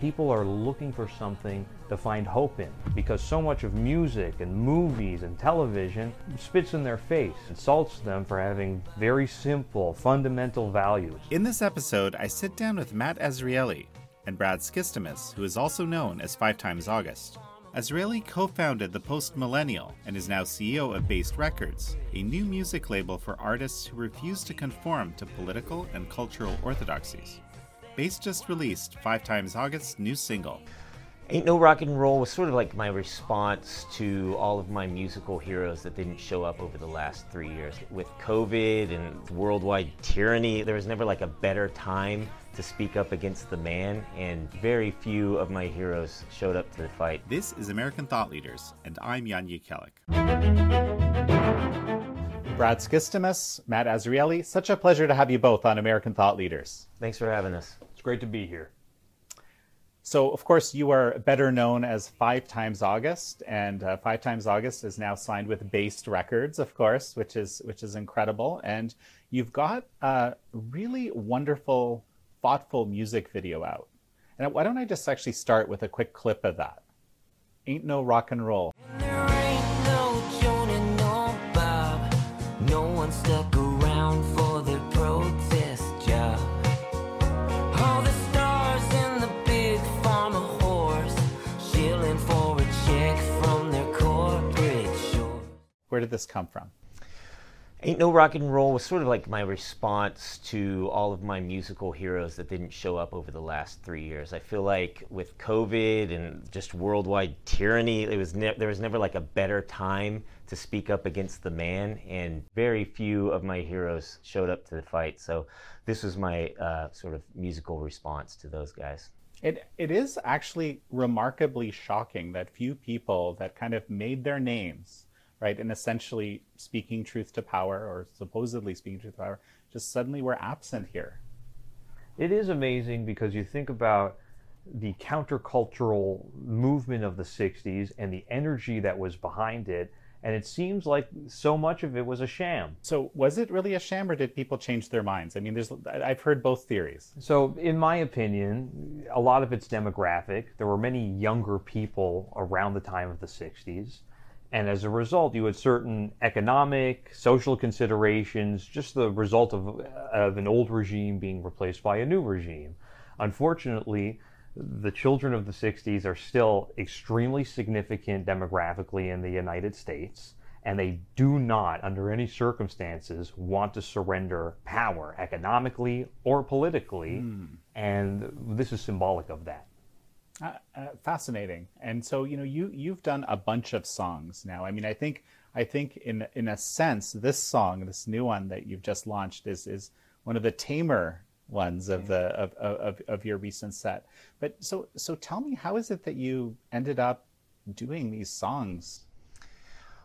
people are looking for something to find hope in because so much of music and movies and television spits in their face, insults them for having very simple, fundamental values. In this episode, I sit down with Matt Azrieli and Brad Skistimas, who is also known as Five Times August. Azrieli co founded The Post Millennial and is now CEO of Based Records, a new music label for artists who refuse to conform to political and cultural orthodoxies. Based just released Five Times August's new single. Ain't No Rock and Roll was sort of like my response to all of my musical heroes that didn't show up over the last three years. With COVID and worldwide tyranny, there was never like a better time to speak up against the man, and very few of my heroes showed up to the fight. This is American Thought Leaders, and I'm Jan Jekielek. Brad Skistimas, Matt Azrieli, such a pleasure to have you both on American Thought Leaders. Thanks for having us. It's great to be here. So, of course, you are better known as Five Times August, and uh, Five Times August is now signed with Based Records, of course, which is which is incredible. And you've got a really wonderful, thoughtful music video out. And why don't I just actually start with a quick clip of that? Ain't no rock and roll. Where did this come from? Ain't No Rock and Roll was sort of like my response to all of my musical heroes that didn't show up over the last three years. I feel like with COVID and just worldwide tyranny, it was ne- there was never like a better time to speak up against the man, and very few of my heroes showed up to the fight. So this was my uh, sort of musical response to those guys. It, it is actually remarkably shocking that few people that kind of made their names right? And essentially speaking truth to power or supposedly speaking truth to power just suddenly were absent here. It is amazing because you think about the countercultural movement of the 60s and the energy that was behind it. And it seems like so much of it was a sham. So, was it really a sham, or did people change their minds? I mean, there's I've heard both theories. So, in my opinion, a lot of it's demographic. There were many younger people around the time of the 60s and as a result, you had certain economic, social considerations, just the result of, of an old regime being replaced by a new regime. Unfortunately, the children of the 60s are still extremely significant demographically in the United States, and they do not, under any circumstances, want to surrender power economically or politically. Mm. And this is symbolic of that. Uh, uh, fascinating. And so, you know, you you've done a bunch of songs now. I mean, I think I think in in a sense, this song, this new one that you've just launched, is is one of the tamer ones of the of, of, of your recent set. But so so tell me, how is it that you ended up doing these songs?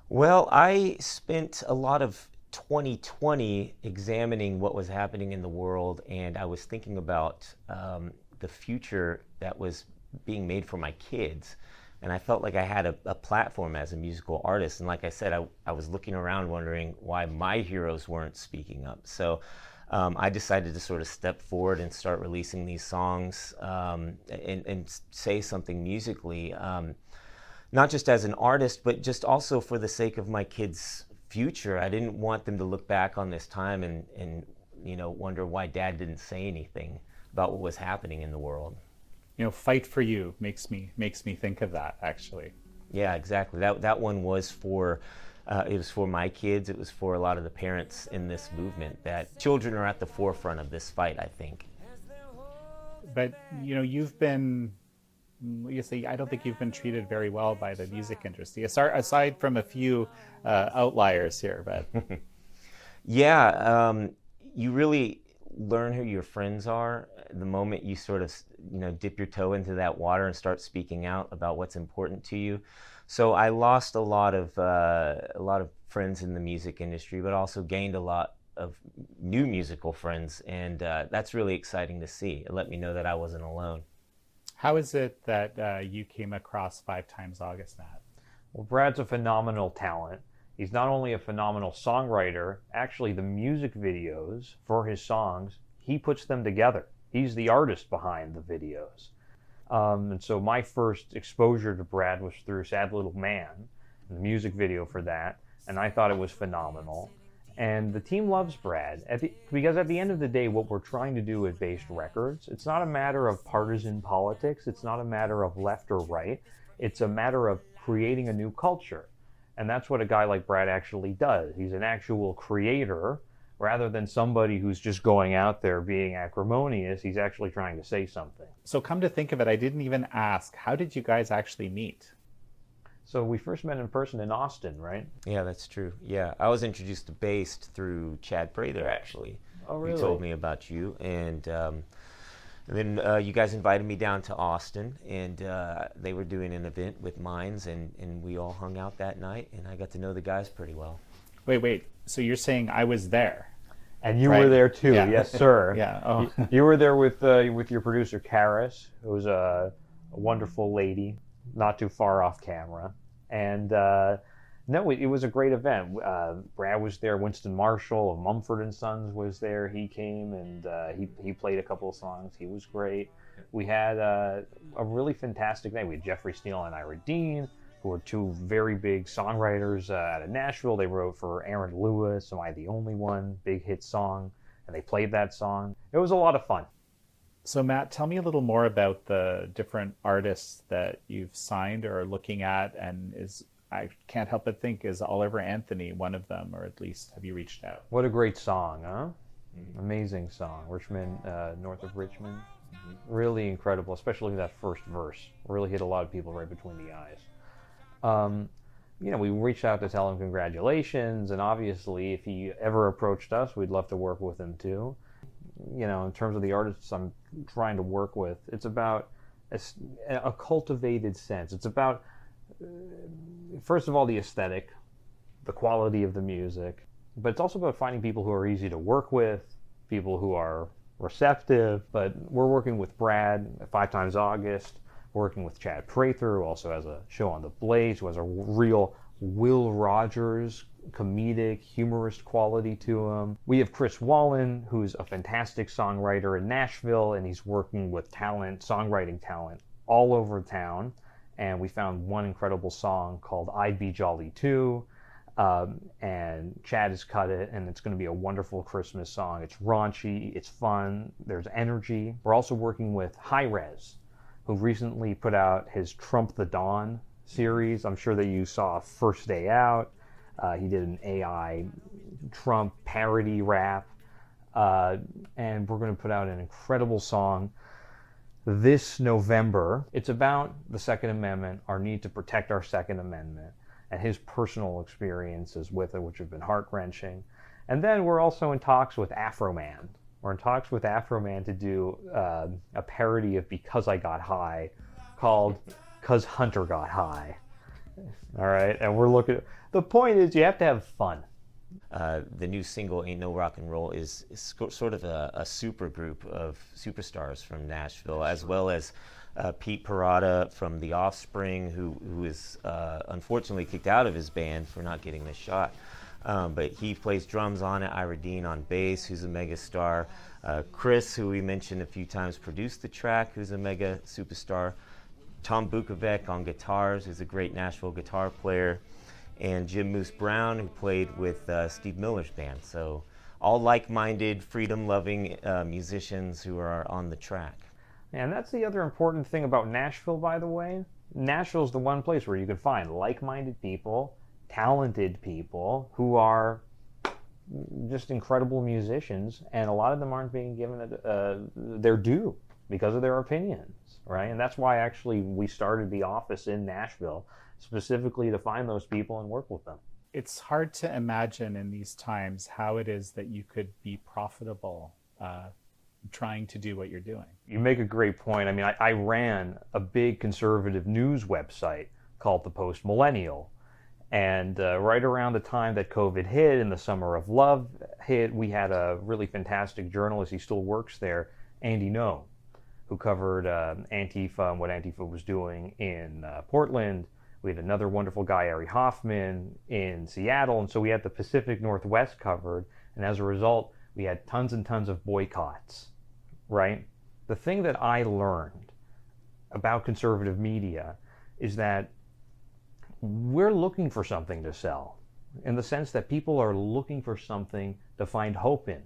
Well, I spent a lot of 2020 examining what was happening in the world, and I was thinking about um, the future that was being made for my kids. And I felt like I had a, a platform as a musical artist. And like I said, I, I was looking around wondering why my heroes weren't speaking up. So um, I decided to sort of step forward and start releasing these songs um, and, and, say something musically, um, not just as an artist, but just also for the sake of my kids' future. I didn't want them to look back on this time and, and you know wonder why dad didn't say anything about what was happening in the world you know, fight for you makes me makes me think of that actually. Yeah, exactly. That that one was for uh, it was for my kids. It was for a lot of the parents in this movement. That children are at the forefront of this fight. I think. But you know, you've been. You see, I don't think you've been treated very well by the music industry, aside from a few uh, outliers here. But yeah, um, you really learn who your friends are the moment you sort of you know dip your toe into that water and start speaking out about what's important to you. So i lost a lot of uh, a lot of friends in the music industry but also gained a lot of new musical friends and uh, that's really exciting to see. It let me know that i wasn't alone. How is it that uh, you came across five times august matt well brad's a phenomenal talent He's not only a phenomenal songwriter, actually, the music videos for his songs, he puts them together. He's the artist behind the videos. Um, and so my first exposure to Brad was through Sad Little Man, the music video for that, and I thought it was phenomenal. And the team loves Brad at the, because at the end of the day, what we're trying to do at Based Records, it's not a matter of partisan politics. It's not a matter of left or right. It's a matter of creating a new culture. And that's what a guy like Brad actually does. He's an actual creator rather than somebody who's just going out there being acrimonious. He's actually trying to say something. So, come to think of it, I didn't even ask, how did you guys actually meet? So we first met in person in Austin, right? Yeah, that's true. Yeah, I was introduced to Based through Chad Prather, actually. Oh, really? He told me about you, and, um, and then uh, you guys invited me down to Austin, and uh, they were doing an event with Minds, and, and we all hung out that night, and I got to know the guys pretty well. Wait, wait. So you're saying I was there? And you right? were there too, yeah. yes, sir. yeah. Oh. you, you, were there with uh, with your producer Karis, who's a, a wonderful lady not too far off camera. And uh, no, it, it, was a great event. Uh, Brad was there. Winston Marshall of Mumford and Sons was there. He came and uh, he he played a couple of songs. He was great. We had uh, a really fantastic night. We had Jeffrey Steele and Ira Dean, who were two very big songwriters uh, out of Nashville. They wrote for Aaron Lewis, Am I the Only One? Big hit song. And they played that song. It was a lot of fun. So, Matt, tell me a little more about the different artists that you've signed or are looking at. And is I can't help but think is Oliver Anthony one of them, or at least have you reached out? What a great song, huh? Mm-hmm. Amazing song, Richmond, uh, north of Richmond. Mm-hmm. Really incredible, especially that first verse. Really hit a lot of people right between the eyes. Um, you know, we reached out to tell him congratulations, and obviously, if he ever approached us, we'd love to work with him too you know, in terms of the artists I'm trying to work with, it's about a, a cultivated sense. It's about, first of all, the aesthetic, the quality of the music, but it's also about finding people who are easy to work with, people who are receptive. But we're working with Brad, Five Times August, working with Chad Prather, who also has a show on the Blaze, who has a real Will Rogers comedic, humorous quality to him. We have Chris Wallin, who's a fantastic songwriter in Nashville, and he's working with talent, songwriting talent all over town. And we found one incredible song called I'd Be Jolly Too. Um, and Chad has cut it, and it's going to be a wonderful Christmas song. It's raunchy, it's fun, there's energy. We're also working with Hi-Rez, who recently put out his Trump the Dawn series. I'm sure that you saw First Day Out. Uh, he did an AI Trump parody rap. Uh, and we're going to put out an incredible song this November. It's about the Second Amendment, our need to protect our Second Amendment, and his personal experiences with it, which have been heart wrenching. And then we're also in talks with Afroman. We're in talks with Afroman to do uh, a parody of Because I Got High called Cause Hunter Got High. All right, and we're looking the point is you have to have fun. Uh, the new single "Ain't No Rock and Roll" is, is sort of a, a, super group of superstars from Nashville, as well as uh, Pete Parada from The Offspring, who who is uh, unfortunately kicked out of his band for not getting the shot. Um, but he plays drums on it. Ira Dean on bass, who's a mega star. Uh, Chris, who we mentioned a few times, produced the track, who's a mega superstar. Tom Bukovac on guitars, who's a great Nashville guitar player and Jim Moose Brown, who played with uh, Steve Miller's band. So, all like minded, freedom loving uh, musicians who are on the track. And that's the other important thing about Nashville, by the way. Nashville's the one place where you can find like minded people, talented people who are just incredible musicians, and a lot of them aren't being given uh, their due because of their opinions, right? And that's why actually we started the office in Nashville specifically to find those people and work with them. It's hard to imagine in these times how it is that you could be profitable uh, trying to do what you're doing. You make a great point. I mean, I, I ran a big conservative news website called The Post Millennial. And uh, right around the time that COVID hit and the Summer of Love hit, we had a really fantastic journalist. He still works there, Andy Ngo, who covered uh, Antifa and what Antifa was doing in uh, Portland we had another wonderful guy, Ari Hoffman, in Seattle. And so we had the Pacific Northwest covered. And as a result, we had tons and tons of boycotts, right? The thing that I learned about conservative media is that we're looking for something to sell in the sense that people are looking for something to find hope in,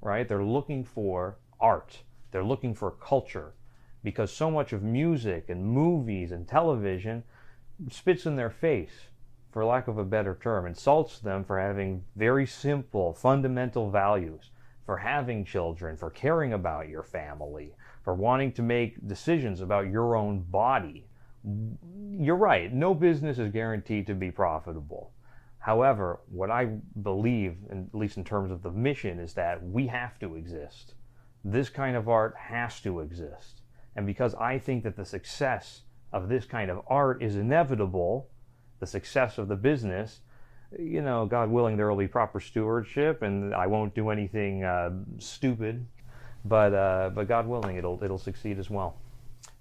right? They're looking for art, they're looking for culture, because so much of music and movies and television spits in their face, for lack of a better term, insults them for having very simple, fundamental values, for having children, for caring about your family, for wanting to make decisions about your own body. You're right, no business is guaranteed to be profitable. However, what I believe, at least in terms of the mission, is that we have to exist. This kind of art has to exist. And because I think that the success of this kind of art is inevitable, the success of the business, you know, God willing, there will be proper stewardship, and I won't do anything uh, stupid. But uh, but God willing, it'll it'll succeed as well.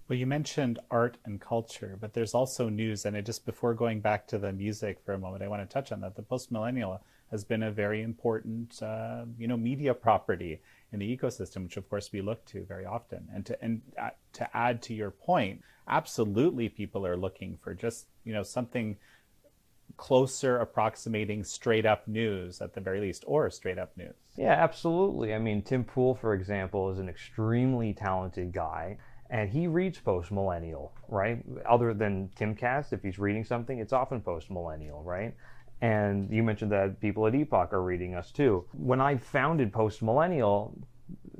Well, you mentioned art and culture, but there's also news. And I just before going back to the music for a moment, I want to touch on that. The post millennial has been a very important, uh, you know, media property in the ecosystem, which of course we look to very often. And to and uh, to add to your point, absolutely, people are looking for just you know something closer approximating straight up news at the very least, or straight up news. Yeah, absolutely. I mean, Tim Pool, for example, is an extremely talented guy and he reads post millennial, right? Other than Timcast, if he's reading something, it's often post millennial, right? And you mentioned that people at Epoch are reading us too. When I founded Post Millennial,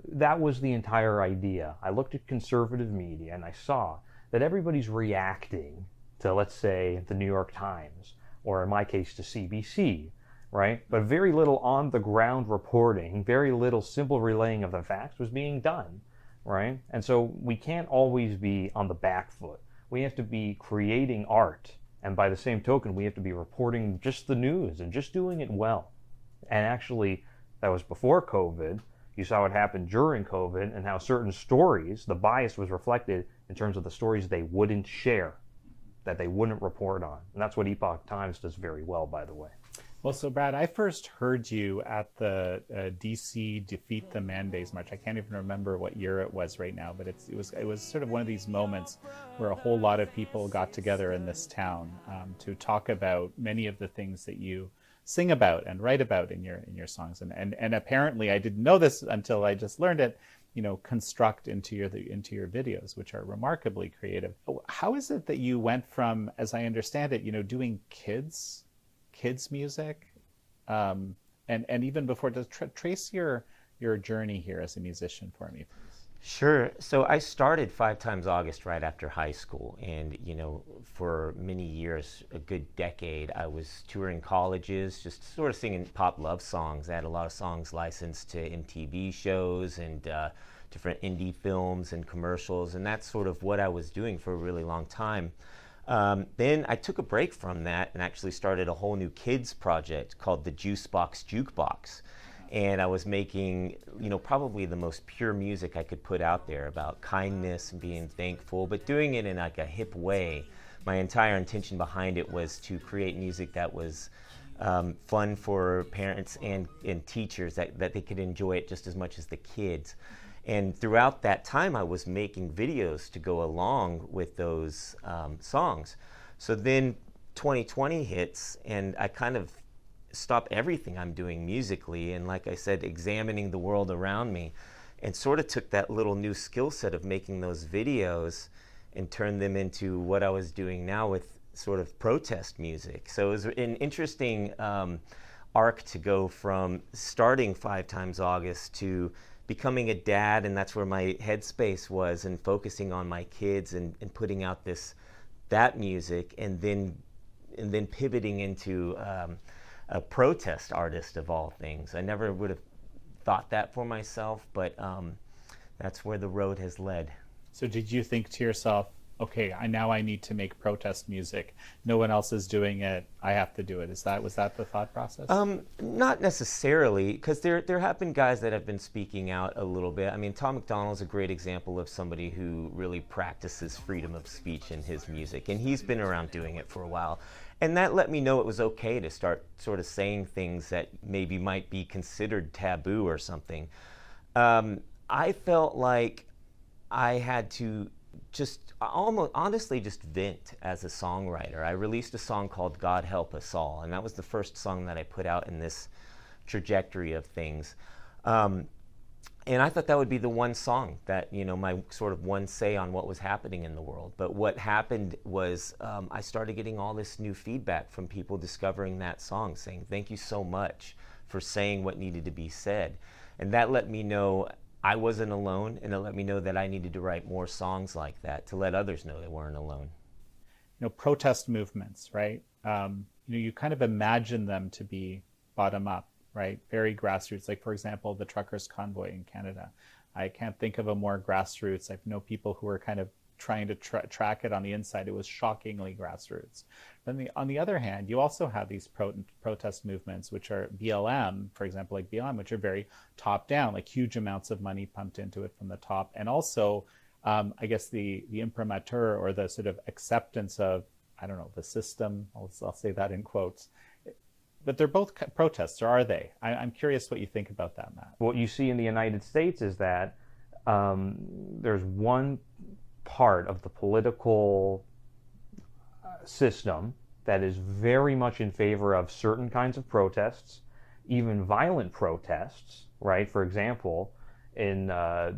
that was the entire idea. I looked at conservative media and I saw that everybody's reacting to, let's say, the New York Times, or in my case, to CBC, right? But very little on the ground reporting, very little simple relaying of the facts was being done right? And so we can't always be on the back foot. We have to be creating art. And by the same token, we have to be reporting just the news and just doing it well. And actually, that was before COVID. You saw what happened during COVID and how certain stories, the bias was reflected in terms of the stories they wouldn't share, that they wouldn't report on. And that's what Epoch Times does very well, by the way. Well, so Brad, I first heard you at the uh, DC Defeat the Mandates March. I can't even remember what year it was right now, but it was it was sort of one of these moments where a whole lot of people got together in this town um, to talk about many of the things that you sing about and write about in your in your songs. And and and apparently, I didn't know this until I just learned it. You know, construct into your into your videos, which are remarkably creative. How is it that you went from, as I understand it, you know, doing kids kids music um, and and even before to tra- trace your your journey here as a musician for me please? Sure. So i started five times august right after high school and you know for many years a good decade i was touring colleges just sort of singing pop love songs. I had a lot of songs licensed to mtv shows and uh, different indie films and commercials and that's sort of what i was doing for a really long time um, then I took a break from that and actually started a whole new kids project called the Juicebox Jukebox. And I was making, you know, probably the most pure music I could put out there about kindness and being thankful, but doing it in like a hip way. My entire intention behind it was to create music that was um, fun for parents and, and teachers, that, that they could enjoy it just as much as the kids. And throughout that time, I was making videos to go along with those um, songs. So then 2020 hits, and I kind of stop everything I'm doing musically, and like I said, examining the world around me, and sort of took that little new skill set of making those videos and turned them into what I was doing now with sort of protest music. So it was an interesting um, arc to go from starting Five Times August to becoming a dad, and that's where my headspace was, and focusing on my kids and, and putting out this that music, and then and then pivoting into um, a protest artist of all things. I never would have thought that for myself, but um, that's where the road has led. So, did you think to yourself, okay, I now I need to make protest music. No one else is doing it. I have to do it. Is that was that the thought process? Um, not necessarily, because there there have been guys that have been speaking out a little bit. I mean, Tom MacDonald is a great example of somebody who really practices freedom of speech in his music, and he's been around doing it for a while. And that let me know it was okay to start sort of saying things that maybe might be considered taboo or something. Um, I felt like I had to just almost honestly just vent as a songwriter. I released a song called God Help Us All, and that was the first song that I put out in this trajectory of things. Um, and I thought that would be the one song that, you know, my sort of one say on what was happening in the world. But what happened was um, I started getting all this new feedback from people discovering that song, saying, Thank you so much for saying what needed to be said. And that let me know I wasn't alone, and it let me know that I needed to write more songs like that to let others know they weren't alone. You know, protest movements, right? Um, you know, you kind of imagine them to be bottom up, right? Very grassroots. Like, for example, the truckers' convoy in Canada. I can't think of a more grassroots. I know people who are kind of trying to tra- track it on the inside. It was shockingly grassroots. Then the, on the other hand, you also have these pro- protest movements, which are BLM, for example, like BLM, which are very top down, like huge amounts of money pumped into it from the top, and also, um, I guess the the imprimatur or the sort of acceptance of I don't know the system. I'll, I'll say that in quotes. But they're both protests, or are they? I, I'm curious what you think about that, Matt. What you see in the United States is that um, there's one part of the political uh, system that is very much in favor of certain kinds of protests, even violent protests, right? For example, in uh,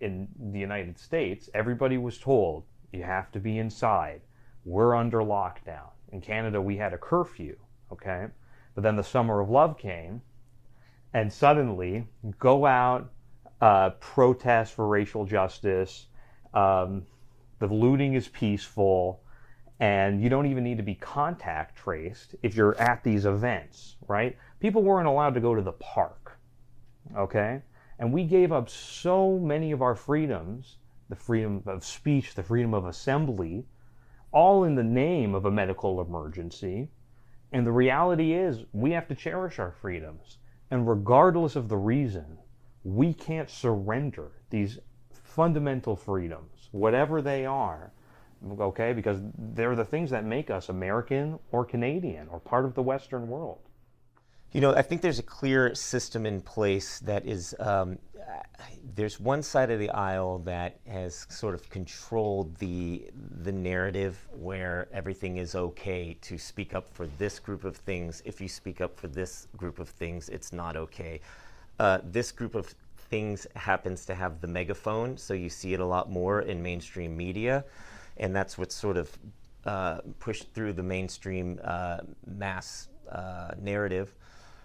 in the United States, everybody was told you have to be inside. We're under lockdown. In Canada, we had a curfew, okay? But then the summer of love came, and suddenly go out, uh, protest for racial justice, um, the looting is peaceful, and you don't even need to be contact traced if you're at these events, right? People weren't allowed to go to the park, okay? And we gave up so many of our freedoms the freedom of speech, the freedom of assembly, all in the name of a medical emergency. And the reality is, we have to cherish our freedoms. And regardless of the reason, we can't surrender these fundamental freedoms, whatever they are, okay, because they're the things that make us American or Canadian or part of the Western world. You know, I think there's a clear system in place that is, um, there's one side of the aisle that has sort of controlled the, the narrative where everything is okay to speak up for this group of things. If you speak up for this group of things, it's not okay. Uh, this group of things happens to have the megaphone, so you see it a lot more in mainstream media, and that's what's sort of uh, pushed through the mainstream uh, mass uh, narrative.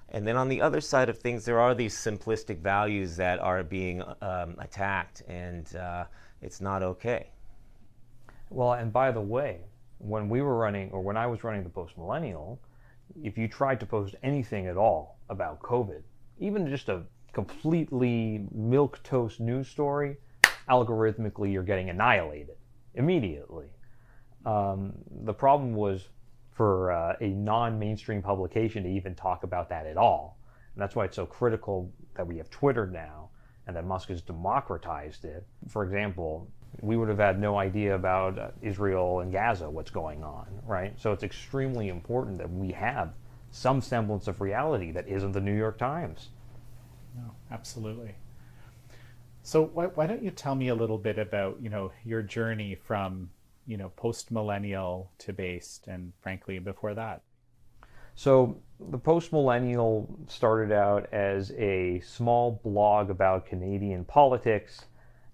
And then on the other side of things, there are these simplistic values that are being um, attacked, and uh, it's not okay. Well, and by the way, when we were running, or when I was running the Post Millennial, if you tried to post anything at all about COVID, even just a completely milk toast news story, algorithmically you're getting annihilated immediately. Um, the problem was for uh, a non-mainstream publication to even talk about that at all, and that's why it's so critical that we have Twitter now and that Musk has democratized it. For example, we would have had no idea about uh, Israel and Gaza, what's going on, right? So it's extremely important that we have some semblance of reality that isn't the New York Times. Absolutely. So why, why don't you tell me a little bit about you know your journey from you know post millennial to based and frankly before that. So the post millennial started out as a small blog about Canadian politics.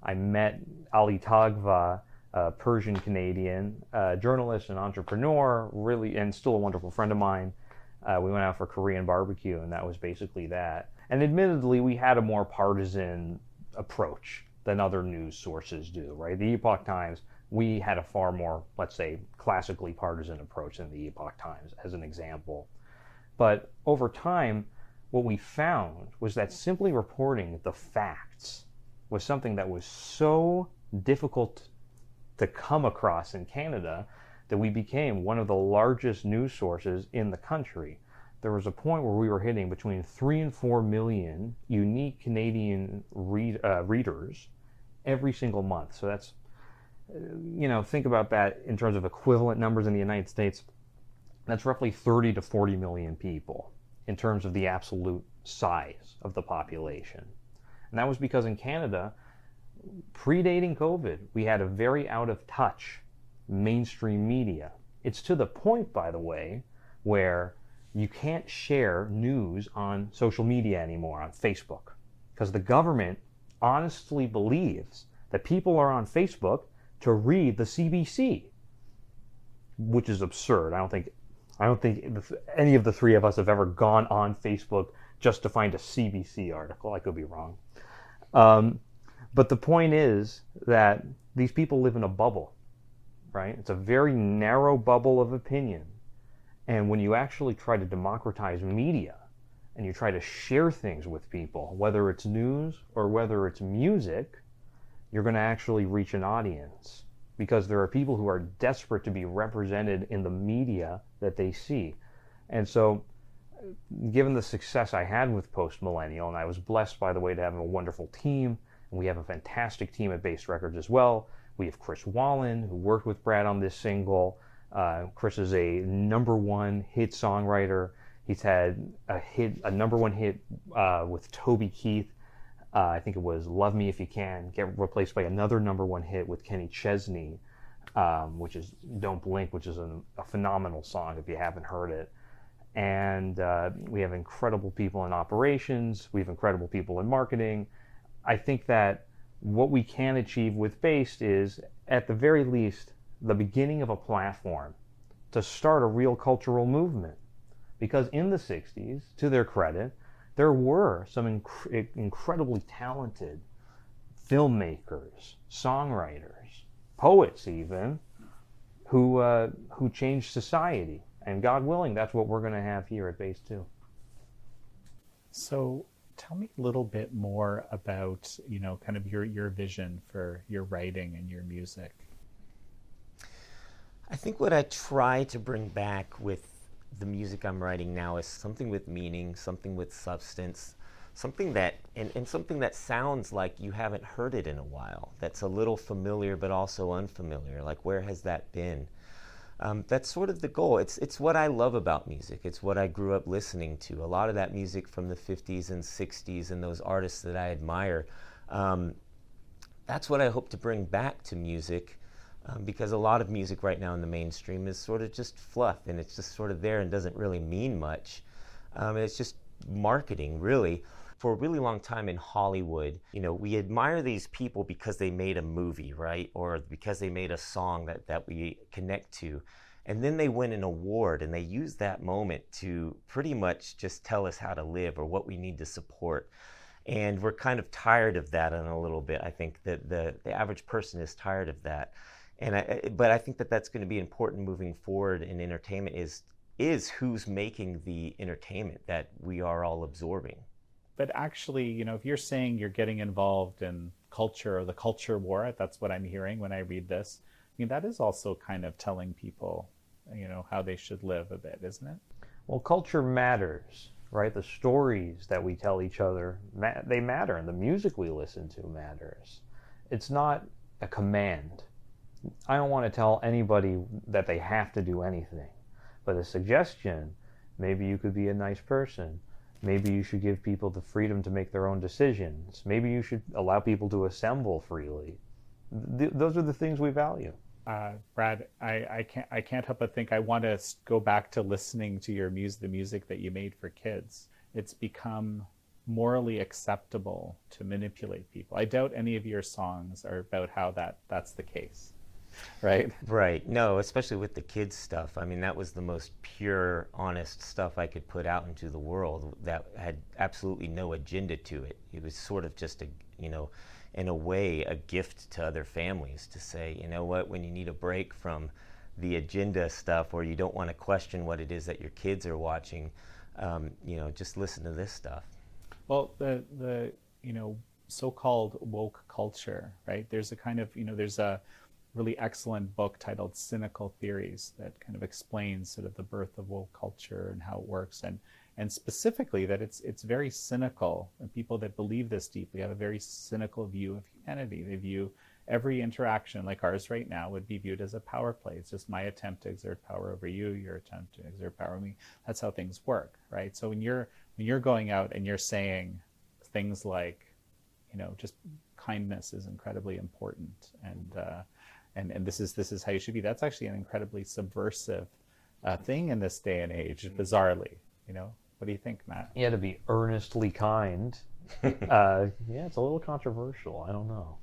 I met Ali Taghva, a Persian Canadian journalist and entrepreneur, really, and still a wonderful friend of mine. Uh, we went out for Korean barbecue, and that was basically that. And admittedly, we had a more partisan approach than other news sources do, right? The Epoch Times, we had a far more, let's say, classically partisan approach than the Epoch Times, as an example. But over time, what we found was that simply reporting the facts was something that was so difficult to come across in Canada that we became one of the largest news sources in the country there was a point where we were hitting between three and four million unique Canadian read, uh, readers every single month. So that's, you know, think about that in terms of equivalent numbers in the United States. That's roughly 30 to 40 million people in terms of the absolute size of the population. And that was because in Canada, predating COVID, we had a very out of touch mainstream media. It's to the point, by the way, where you can't share news on social media anymore, on Facebook, because the government honestly believes that people are on Facebook to read the CBC, which is absurd. I don't think I don't think any of the three of us have ever gone on Facebook just to find a CBC article. I could be wrong. Um, but the point is that these people live in a bubble, right? It's a very narrow bubble of opinion. And when you actually try to democratize media and you try to share things with people, whether it's news or whether it's music, you're going to actually reach an audience because there are people who are desperate to be represented in the media that they see. And so, given the success I had with Post Millennial, and I was blessed, by the way, to have a wonderful team and we have a fantastic team at Based Records as well. We have Chris Wallin, who worked with Brad on this single. Uh, Chris is a number one hit songwriter. He's had a hit, a number one hit uh, with Toby Keith. Uh, I think it was "Love Me If You Can," get replaced by another number one hit with Kenny Chesney, um, which is "Don't Blink," which is a, a, phenomenal song if you haven't heard it. And uh, we have incredible people in operations. We have incredible people in marketing. I think that what we can achieve with Based is, at the very least, the beginning of a platform to start a real cultural movement. Because in the 60s, to their credit, there were some inc- incredibly talented filmmakers, songwriters, poets, even, who, uh, who changed society. And God willing, that's what we're going to have here at Based 2. So, tell me a little bit more about you know kind of your your vision for your writing and your music i think what i try to bring back with the music i'm writing now is something with meaning something with substance something that and, and something that sounds like you haven't heard it in a while that's a little familiar but also unfamiliar like where has that been um, that's sort of the goal. It's it's what I love about music. It's what I grew up listening to. A lot of that music from the 50s and 60s and those artists that I admire. Um, that's what I hope to bring back to music. Um, because a lot of music right now in the mainstream is sort of just fluff and it's just sort of there and doesn't really mean much. Um, it's just marketing, really for a really long time in Hollywood, you know, we admire these people because they made a movie, right? Or because they made a song that, that we connect to. And then they win an award and they use that moment to pretty much just tell us how to live or what we need to support. And we're kind of tired of that in a little bit. I think that the, the average person is tired of that. And I, but I think that that's going to be important moving forward in entertainment is is who's making the entertainment that we are all absorbing but actually, you know, if you're saying you're getting involved in culture or the culture war, that's what I'm hearing when I read this. I mean, that is also kind of telling people, you know, how they should live a bit, isn't it? Well, culture matters, right? The stories that we tell each other, they matter, and the music we listen to matters. It's not a command. I don't want to tell anybody that they have to do anything, but a suggestion maybe you could be a nice person Maybe you should give people the freedom to make their own decisions. Maybe you should allow people to assemble freely. Th- those are the things we value. Uh, Brad, I, I can't I can't help but think I want to go back to listening to your music, the music that you made for kids. It's become morally acceptable to manipulate people. I doubt any of your songs are about how that that's the case. right? Right. No, especially with the kids stuff. I mean, that was the most pure, honest stuff I could put out into the world that had absolutely no agenda to it. It was sort of just a, you know, in a way, a gift to other families to say, you know what, when you need a break from the agenda stuff or you don't want to question what it is that your kids are watching, um, you know, just listen to this stuff. Well, the, the, you know, so-called woke culture, right? There's a kind of, you know, there's a, really excellent book titled Cynical Theories that kind of explains sort of the birth of woke culture and how it works and and specifically that it's it's very cynical and people that believe this deeply have a very cynical view of humanity. They view every interaction like ours right now would be viewed as a power play. It's just my attempt to exert power over you, your attempt to exert power over me. That's how things work, right? So when you're when you're going out and you're saying things like, you know, just kindness is incredibly important, and uh, and and this is this is how you should be. That's actually an incredibly subversive uh, thing in this day and age, bizarrely. You know, what do you think, Matt? Yeah, to be earnestly kind. uh, yeah, it's a little controversial. I don't know.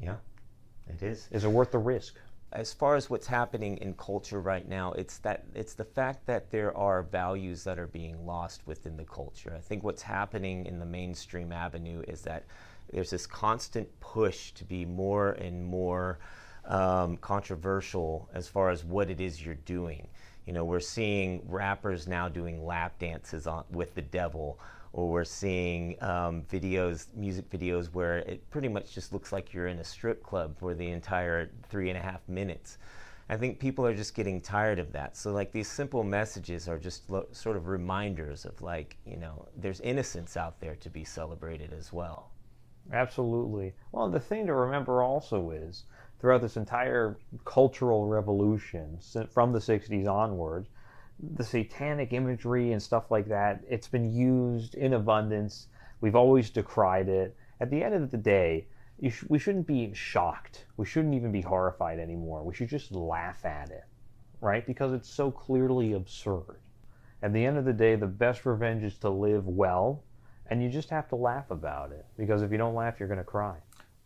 Yeah, it is. Is it worth the risk? as far as what's happening in culture right now, it's that it's the fact that there are values that are being lost within the culture. I think what's happening in the mainstream avenue is that there's this constant push to be more and more um, controversial as far as what it is you're doing. You know, we're seeing rappers now doing lap dances on, with the devil or we're seeing um, videos, music videos, where it pretty much just looks like you're in a strip club for the entire three and a half minutes. I think people are just getting tired of that. So, like, these simple messages are just lo- sort of reminders of, like, you know, there's innocence out there to be celebrated as well. Absolutely. Well, the thing to remember also is throughout this entire cultural revolution from the 60s onwards, the satanic imagery and stuff like that, it's been used in abundance. We've always decried it. At the end of the day, sh- we shouldn't be shocked. We shouldn't even be horrified anymore. We should just laugh at it, right? Because it's so clearly absurd. At the end of the day, the best revenge is to live well, and you just have to laugh about it. Because if you don't laugh, you're going to cry.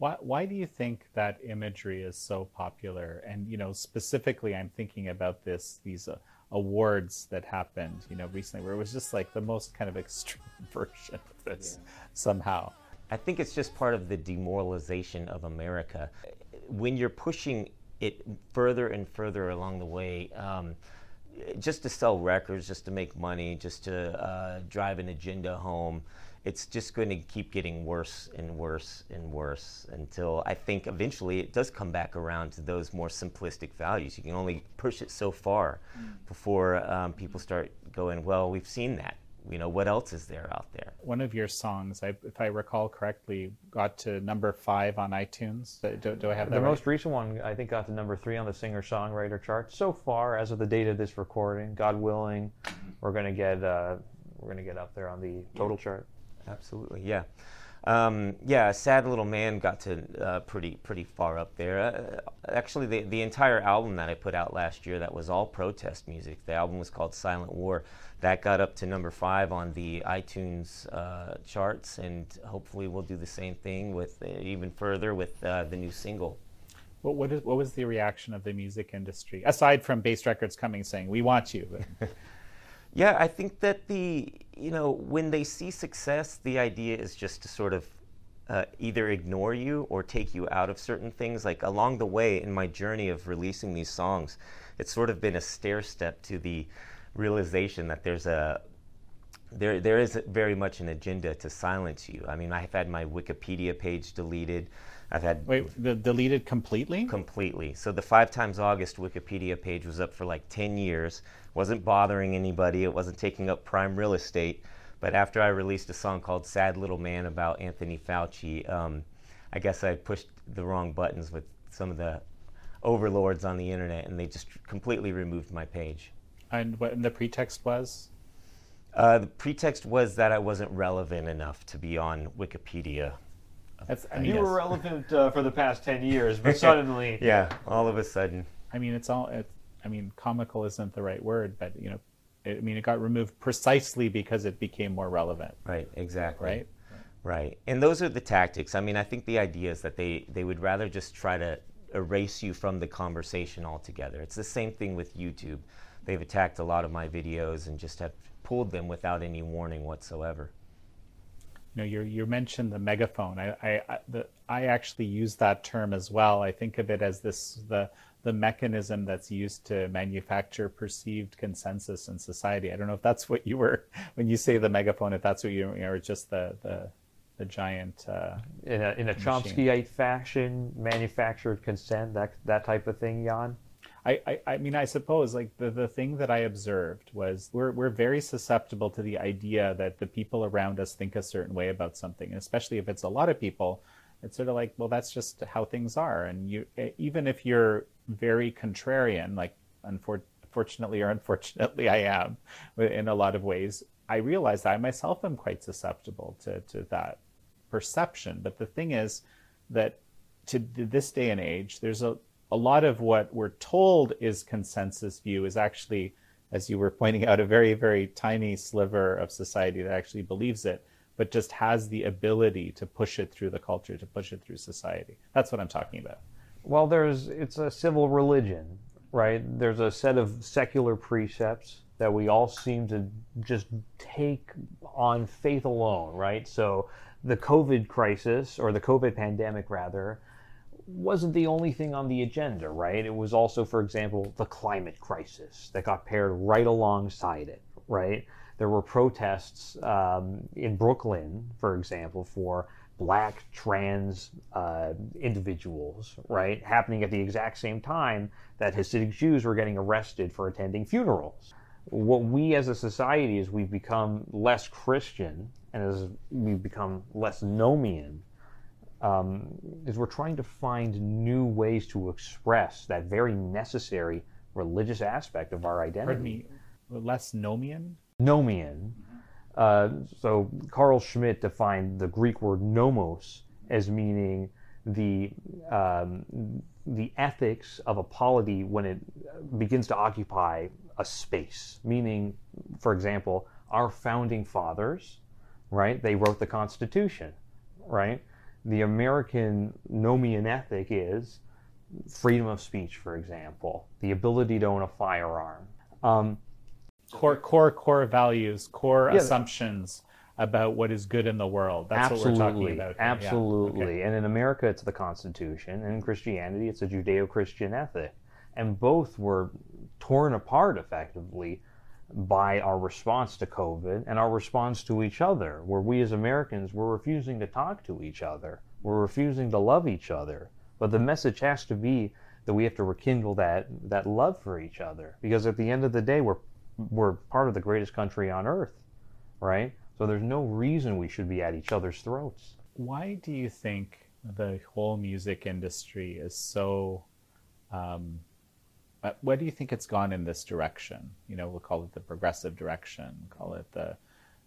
Why, why do you think that imagery is so popular? And you know, specifically, I'm thinking about this these uh, awards that happened, you know, recently, where it was just like the most kind of extreme version of this yeah. somehow. I think it's just part of the demoralization of America. When you're pushing it further and further along the way, um, just to sell records, just to make money, just to uh, drive an agenda home, it's just going to keep getting worse and worse and worse until I think eventually it does come back around to those more simplistic values. You can only push it so far mm. before um, people start going, well, we've seen that. You know, what else is there out there? One of your songs, I, if I recall correctly, got to number five on iTunes. Do, do I have that The right? most recent one, I think, got to number three on the singer songwriter chart. So far, as of the date of this recording, God willing, we're going to get uh, we're going to get up there on the total chart absolutely. Yeah. Um, yeah, Sad Little Man got to uh, pretty pretty far up there. Uh, actually, the, the entire album that I put out last year that was all protest music. The album was called Silent War. That got up to number five on the iTunes uh, charts, and hopefully we'll do the same thing with uh, even further with uh, the new single. What, what, is, what was the reaction of the music industry aside from Based Records coming saying we want you? Yeah, I think that the you know when they see success, the idea is just to sort of uh, either ignore you or take you out of certain things. Like along the way in my journey of releasing these songs, it's sort of been a stair step to the realization that there's a there there is very much an agenda to silence you. I mean, I've had my Wikipedia page deleted. I've had wait the deleted completely. Completely. So the five times August Wikipedia page was up for like ten years. wasn't bothering anybody. It wasn't taking up prime real estate. But after I released a song called "Sad Little Man" about Anthony Fauci, um, I guess I pushed the wrong buttons with some of the overlords on the internet, and they just completely removed my page. And what the pretext was? Uh, the pretext was that I wasn't relevant enough to be on Wikipedia. That's, I mean, you were relevant uh, for the past ten years, but suddenly, yeah, all of a sudden. I mean, it's all. It, I mean, comical isn't the right word, but you know, it, I mean, it got removed precisely because it became more relevant. Right. Exactly. Right. Right. And those are the tactics. I mean, I think the idea is that they they would rather just try to erase you from the conversation altogether. It's the same thing with YouTube. They've attacked a lot of my videos and just have pulled them without any warning whatsoever you know, you you mentioned the megaphone. I I I, the, I actually use that term as well. I think of it as this the the mechanism that's used to manufacture perceived consensus in society. I don't know if that's what you were when you say the megaphone. If that's what you, you know, or just the the the giant uh, in a in a Chomskyite fashion, manufactured consent, that that type of thing, Jan. I, I, I mean, I suppose like the, the thing that I observed was we're, we're very susceptible to the idea that the people around us think a certain way about something, and especially if it's a lot of people, it's sort of like, well, that's just how things are. And you, even if you're very contrarian, like unfortunately or unfortunately I am in a lot of ways, I realize that I myself am quite susceptible to, to that perception. But the thing is, that to this day and age, there's a, a lot of what we're told is consensus view is actually, as you were pointing out, a very, very tiny sliver of society that actually believes it, but just has the ability to push it through the culture, to push it through society. That's what I'm talking about. Well, there's it's a civil religion, right? There's a set of secular precepts that we all seem to just take on faith alone, right? So the COVID crisis or the COVID pandemic rather wasn't the only thing on the agenda, right? It was also, for example, the climate crisis that got paired right alongside it, right? There were protests um, in Brooklyn, for example, for black trans uh, individuals, right, happening at the exact same time that Hasidic Jews were getting arrested for attending funerals. What we as a society is we've become less Christian and as we've become less Nomian, um, is we're trying to find new ways to express that very necessary religious aspect of our identity. Pardon me, less Nomian? Nomian. Uh, so Carl Schmitt defined the Greek word nomos as meaning the um, the ethics of a polity when it begins to occupy a space. Meaning, for example, our founding fathers, right? They wrote the Constitution, right? The American nomian ethic is freedom of speech, for example, the ability to own a firearm. Um, core core core values, core yeah, assumptions about what is good in the world. That's absolutely, what we're talking about. Here. Absolutely. Yeah. Okay. And in America it's the Constitution, and in Christianity it's a Judeo-Christian ethic. And both were torn apart effectively by our response to COVID and our response to each other, where we as Americans were refusing to talk to each other. We're refusing to love each other. But the message has to be that we have to rekindle that that love for each other. Because at the end of the day we're we're part of the greatest country on earth, right? So there's no reason we should be at each other's throats. Why do you think the whole music industry is so? Um, uh, why do you think it's gone in this direction? You know, we'll call it the progressive direction, call it the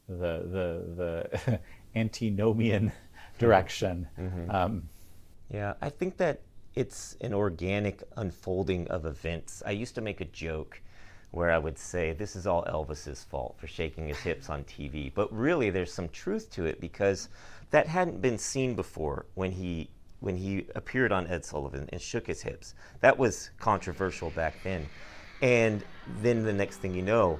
the the the antinomian direction. Mm-hmm. Um, yeah, I think that it's an organic unfolding of events. I used to make a joke where I would say this is all Elvis's fault for shaking his hips on TV. But really, there's some truth to it because that hadn't been seen before when he when he appeared on Ed Sullivan and shook his hips. That was controversial back then. And then the next thing you know,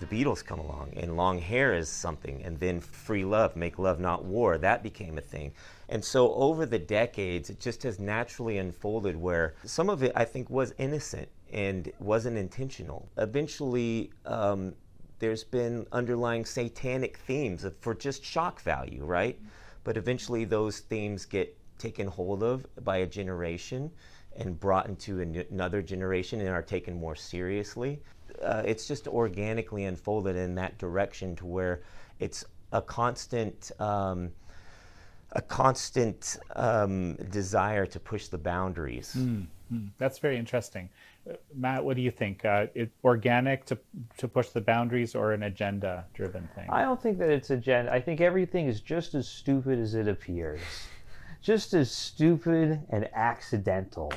the Beatles come along and long hair is something, and then free love, make love not war, that became a thing. And so over the decades, it just has naturally unfolded where some of it I think was innocent and wasn't intentional. Eventually, um, there's been underlying satanic themes for just shock value, right? But eventually, those themes get taken hold of by a generation and brought into another generation and are taken more seriously. Uh, it's just organically unfolded in that direction to where it's a constant. Um, a constant um, desire to push the boundaries. Mm, mm, that's very interesting. Matt, what do you think? Uh, it, organic to to push the boundaries or an agenda driven thing? I don't think that it's agenda. I think everything is just as stupid as it appears, just as stupid and accidental.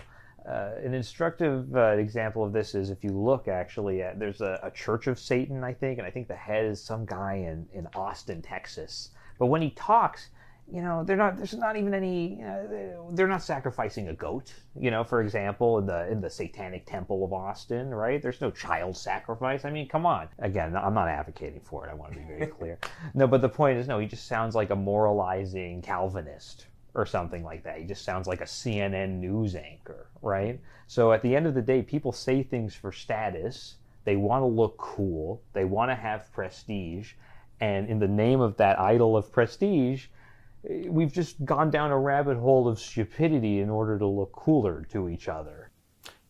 Uh, an instructive uh, example of this is if you look actually at there's a, a, Church of Satan, I think, and I think the head is some guy in in Austin, Texas. But when he talks, you know they're not there's not even any uh, they're not sacrificing a goat you know for example in the in the satanic temple of austin right? There's no child sacrifice. I mean come on. Again i'm not advocating for it. I want to be very clear. No but the point is no he just sounds like a moralizing calvinist or something like that. He just sounds like a cnn news anchor right? So at the end of the day people say things for status. They want to look cool. They want to have prestige. And in the name of that idol of prestige eh, we've just gone down a rabbit hole of stupidity in order to look cooler to each other.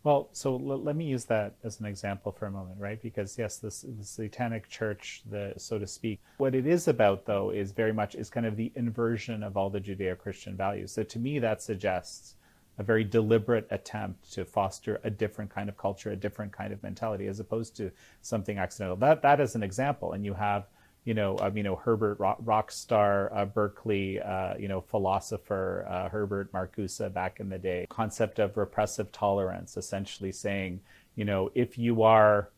Well, so l- let me use that as an example for a moment, right? Because yes, this the Satanic Church, the so to speak, what it is about though is very much is kind of the inversion of all the Judeo-Christian values. So to me, that suggests a very deliberate attempt to foster a different kind of culture, a different kind of mentality, as opposed to something accidental. That that is an example, and you have you know, um, you know Herbert rock, rock star uh, Berkeley, uh, you know, philosopher uh, Herbert Marcuse back in the day. Concept of repressive tolerance, essentially saying, you know, if you are,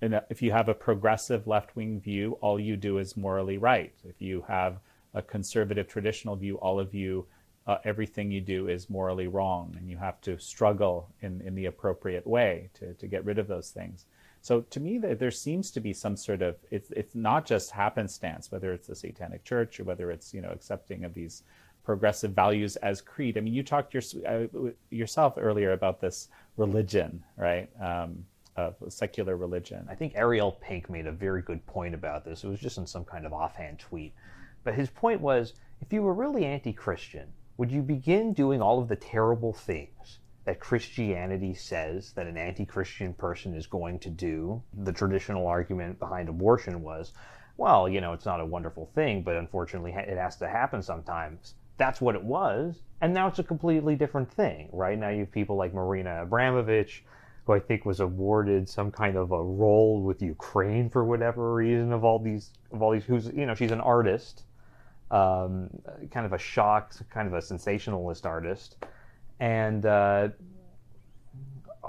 a, if you have a progressive left wing view, all you do is morally right. If you have a conservative traditional view, all of you, uh, everything you do is morally wrong, and you have to struggle in, in the appropriate way to, to get rid of those things. So to me, there seems to be some sort of it's it's not just happenstance, whether it's the Satanic Church or whether it's you know accepting of these progressive values as creed. I mean, you talked your, uh, yourself earlier about this religion, right? Um, of secular religion. I think Ariel Pink made a very good point about this. It was just in some kind of offhand tweet. But his point was if you were really anti Christian, would you begin doing all of the terrible things that Christianity says that an anti Christian person is going to do. The traditional argument behind abortion was, well, you know, it's not a wonderful thing, but unfortunately it has to happen sometimes. That's what it was. And now it's a completely different thing, right? Now you have people like Marina Abramović, who I think was awarded some kind of a role with Ukraine for whatever reason of all these, of all these, who's, you know, she's an artist, um, kind of a shock, kind of a sensationalist artist and uh,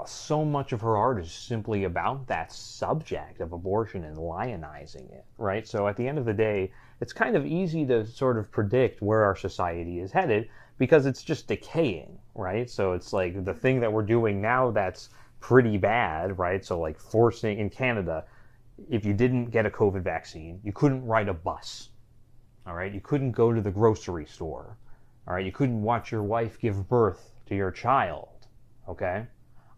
so much of her art is simply about that subject of abortion and lionizing it, right? So at the end of the day, it's kind of easy to sort of predict where our society is headed because it's just decaying, right? So it's like the thing that we're doing now that's pretty bad, right? So like forcing in Canada, if you didn't get a COVID vaccine, you couldn't ride a bus. All right, you couldn't go to the grocery store. All right, you couldn't watch your wife give birth to your child. Okay?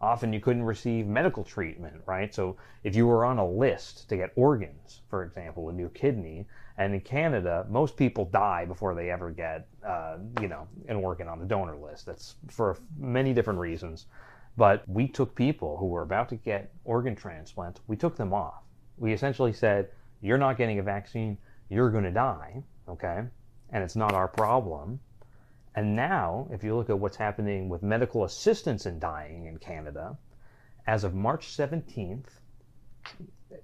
Often you couldn't receive medical treatment, right? So if you were on a list to get organs, for example, a new kidney, and in Canada, most people die before they ever get, uh, you know, an organ on the donor list. That's for many different reasons. But we took people who were about to get organ transplant, we took them off. We essentially said, you're not getting a vaccine, you're going to die, okay? And it's not our problem. And now, if you look at what's happening with medical assistance in dying in Canada, as of March 17th,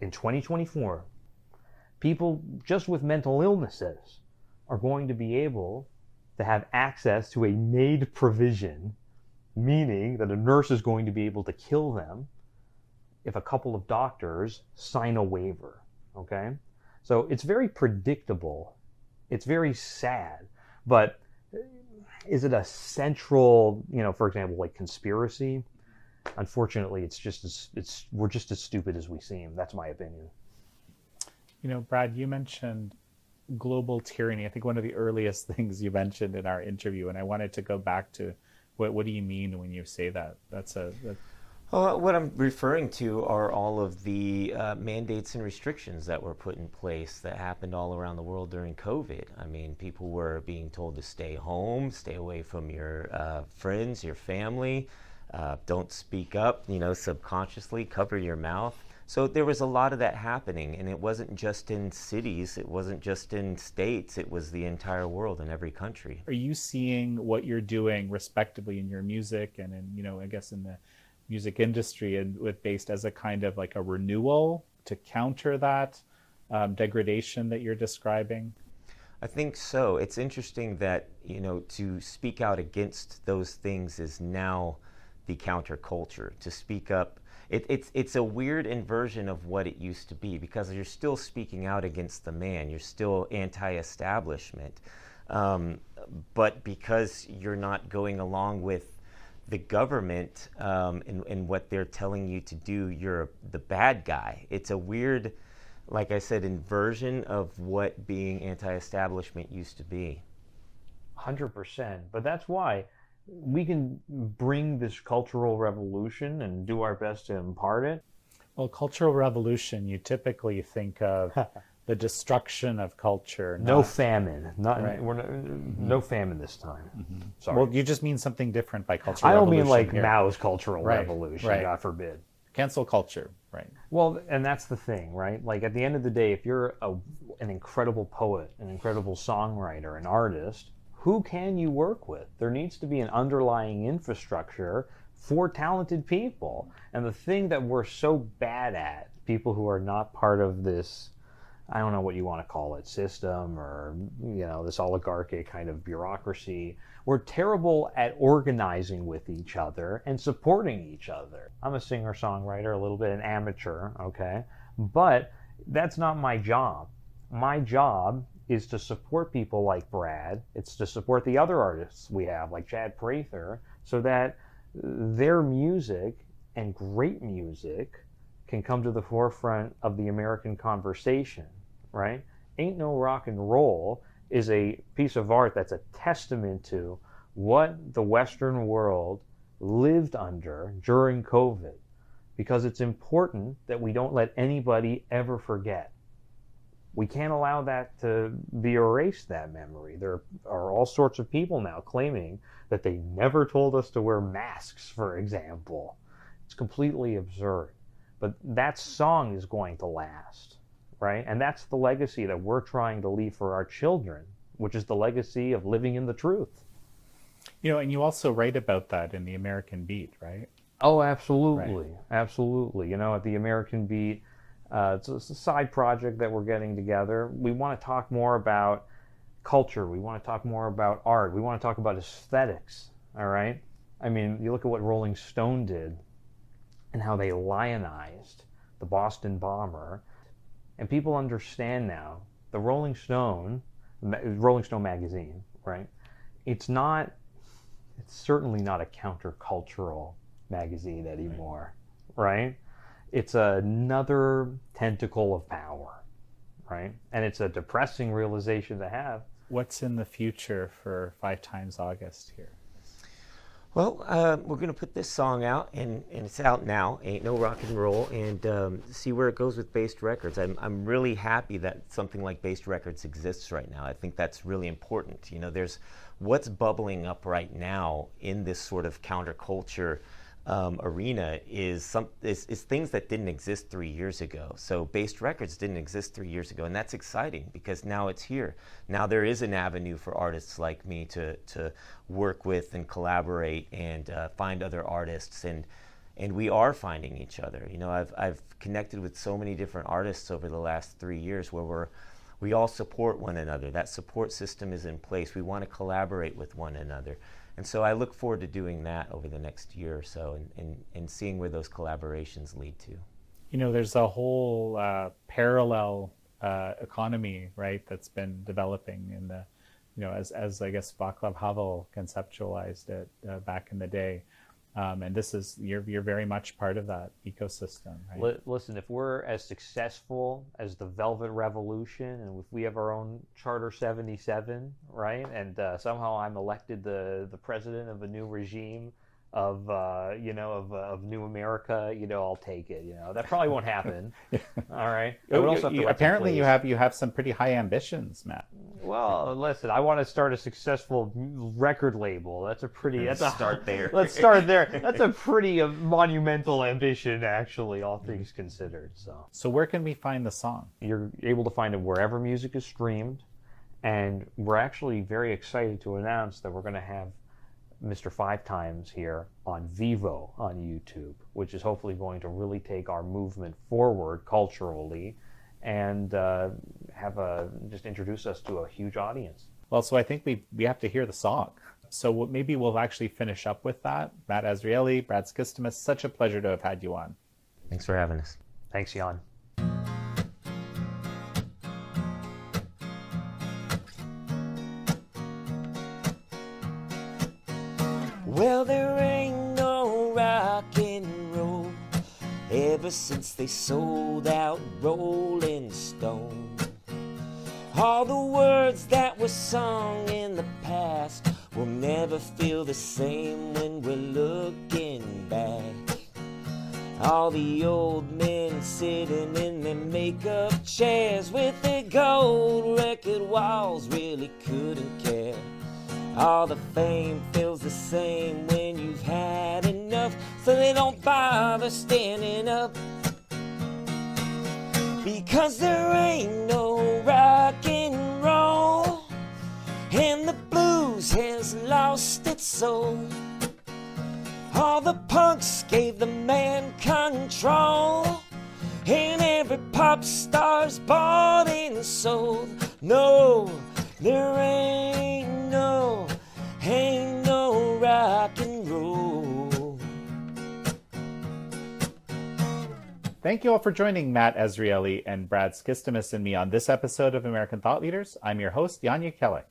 in 2024, people just with mental illnesses are going to be able to have access to a MAID provision, meaning that a nurse is going to be able to kill them if a couple of doctors sign a waiver. Okay? So it's very predictable. It's very sad. But is it a central, you know, for example, like conspiracy? Unfortunately, it's just as it's we're just as stupid as we seem. That's my opinion. You know, Brad, you mentioned global tyranny. I think one of the earliest things you mentioned in our interview, and I wanted to go back to what what do you mean when you say that? That's a that, well, what I'm referring to are all of the uh, mandates and restrictions that were put in place that happened all around the world during COVID. I mean, people were being told to stay home, stay away from your uh, friends, your family, uh, don't speak up, you know, subconsciously cover your mouth. So there was a lot of that happening, and it wasn't just in cities, it wasn't just in states, it was the entire world in every country. Are you seeing what you're doing respectively in your music and in, you know, I guess in the music industry and with Based as a kind of like a renewal to counter that um, degradation that you're describing? I think so. It's interesting that you know to speak out against those things is now the counterculture. To speak up, it, it's it's a weird inversion of what it used to be because you're still speaking out against the man. You're still anti-establishment, um, but because you're not going along with the government um, and, and what they're telling you to do, you're the bad guy. It's a weird, like I said, inversion of what being anti establishment used to be. 100%. But that's why we can bring this cultural revolution and do our best to impart it. Well, cultural revolution, you typically think of the destruction of culture. Not, no famine. Not, right. we're not, mm-hmm. no famine this time. Mm-hmm. Sorry. Well, you just mean something different by cultural. I don't mean like here. Mao's cultural right. revolution. Right. God forbid. Cancel culture. Right. Well, and that's the thing, right? Like at the end of the day, if you're a, an incredible poet, an incredible songwriter, an artist, who can you work with? There needs to be an underlying infrastructure for talented people. And the thing that we're so bad at, people who are not part of this I don't know what you want to call it, system or, you know, this oligarchic kind of bureaucracy. We're terrible at organizing with each other and supporting each other. I'm a singer songwriter, a little bit an amateur, okay? But that's not my job. My job is to support people like Brad. It's to support the other artists we have, like Chad Prather, so that their music and great music can come to the forefront of the American conversation, right? Ain't No Rock and Roll is a piece of art that's a testament to what the Western world lived under during COVID because it's important that we don't let anybody ever forget. We can't allow that to be erased, that memory. There are all sorts of people now claiming that they never told us to wear masks, for example. It's completely absurd. But that song is going to last, right? And that's the legacy that we're trying to leave for our children, which is the legacy of living in the truth. You know, and you also write about that in the American Beat, right? Oh, absolutely, right. absolutely. You know, at the American Beat, uh, it's, a, it's, a, side project that we're getting together. We want to talk more about culture. We want to talk more about art. We want to talk about aesthetics. All right. I mean, you look at what Rolling Stone did and how they lionized the Boston bomber, and people understand now the Rolling Stone, Rolling Stone magazine, right? It's not. It's certainly not a countercultural magazine anymore, right? It's another tentacle of power, right? And it's a depressing realization to have. What's in the future for Five Times August here? Well, uh, we're going to put this song out, and, and it's out now. Ain't no rock and roll, and um, see where it goes with Based Records. I'm I'm really happy that something like Based Records exists right now. I think that's really important. You know, there's what's bubbling up right now in this sort of counterculture um, arena is some is, is things that didn't exist three years ago. So Based Records didn't exist three years ago, and that's exciting because now it's here. Now there is an avenue for artists like me to to work with and collaborate and uh, find other artists and and we are finding each other. You know, I've I've connected with so many different artists over the last three years where we're we all support one another. That support system is in place. We want to collaborate with one another. And so I look forward to doing that over the next year or so and, and, and seeing where those collaborations lead to. You know, there's a whole uh, parallel uh, economy, right, that's been developing in the, you know, as, as I guess Václav Havel conceptualized it uh, back in the day. Um, and this is you're you're very much part of that ecosystem. Right? listen, if we're as successful as the Velvet Revolution, and if we have our own Charter 77, right, and uh, somehow I'm elected the the president of a new regime, of uh, you know of, uh, of New America, you know, I'll take it. You know, that probably won't happen. All right. You, you, apparently, you have you have some pretty high ambitions, Matt. Well, listen, I want to start a successful record label. That's a pretty. That's let's a, start there. Let's start there. That's a pretty uh, monumental ambition, actually, all things considered. So. So where can we find the song? You're able to find it wherever music is streamed, and we're actually very excited to announce that we're going to have Mr. Five Times here on Vevo on YouTube, which is hopefully going to really take our movement forward culturally and uh, have a just introduce us to a huge audience. Well, so I think we we have to hear the song. So maybe we'll actually finish up with that. Matt Azrieli, Brad Skistimas, such a pleasure to have had you on. Thanks for having us. Thanks, Jan. Since they sold out Rolling Stone. All the words that were sung in the past will never feel the same when we're looking back. All the old men sitting in their makeup chairs with their gold record walls really couldn't care. All the fame feels the same when you've had enough, so they don't bother standing up. Because there ain't no rock and roll, and the blues has lost its soul. All the punks gave the man control, and every pop star's bought and sold. No, there ain't no, ain't no rock Thank you all for joining Matt Azrieli and Brad Skistimas and me on this episode of American Thought Leaders. I'm your host, Jan Jekielek.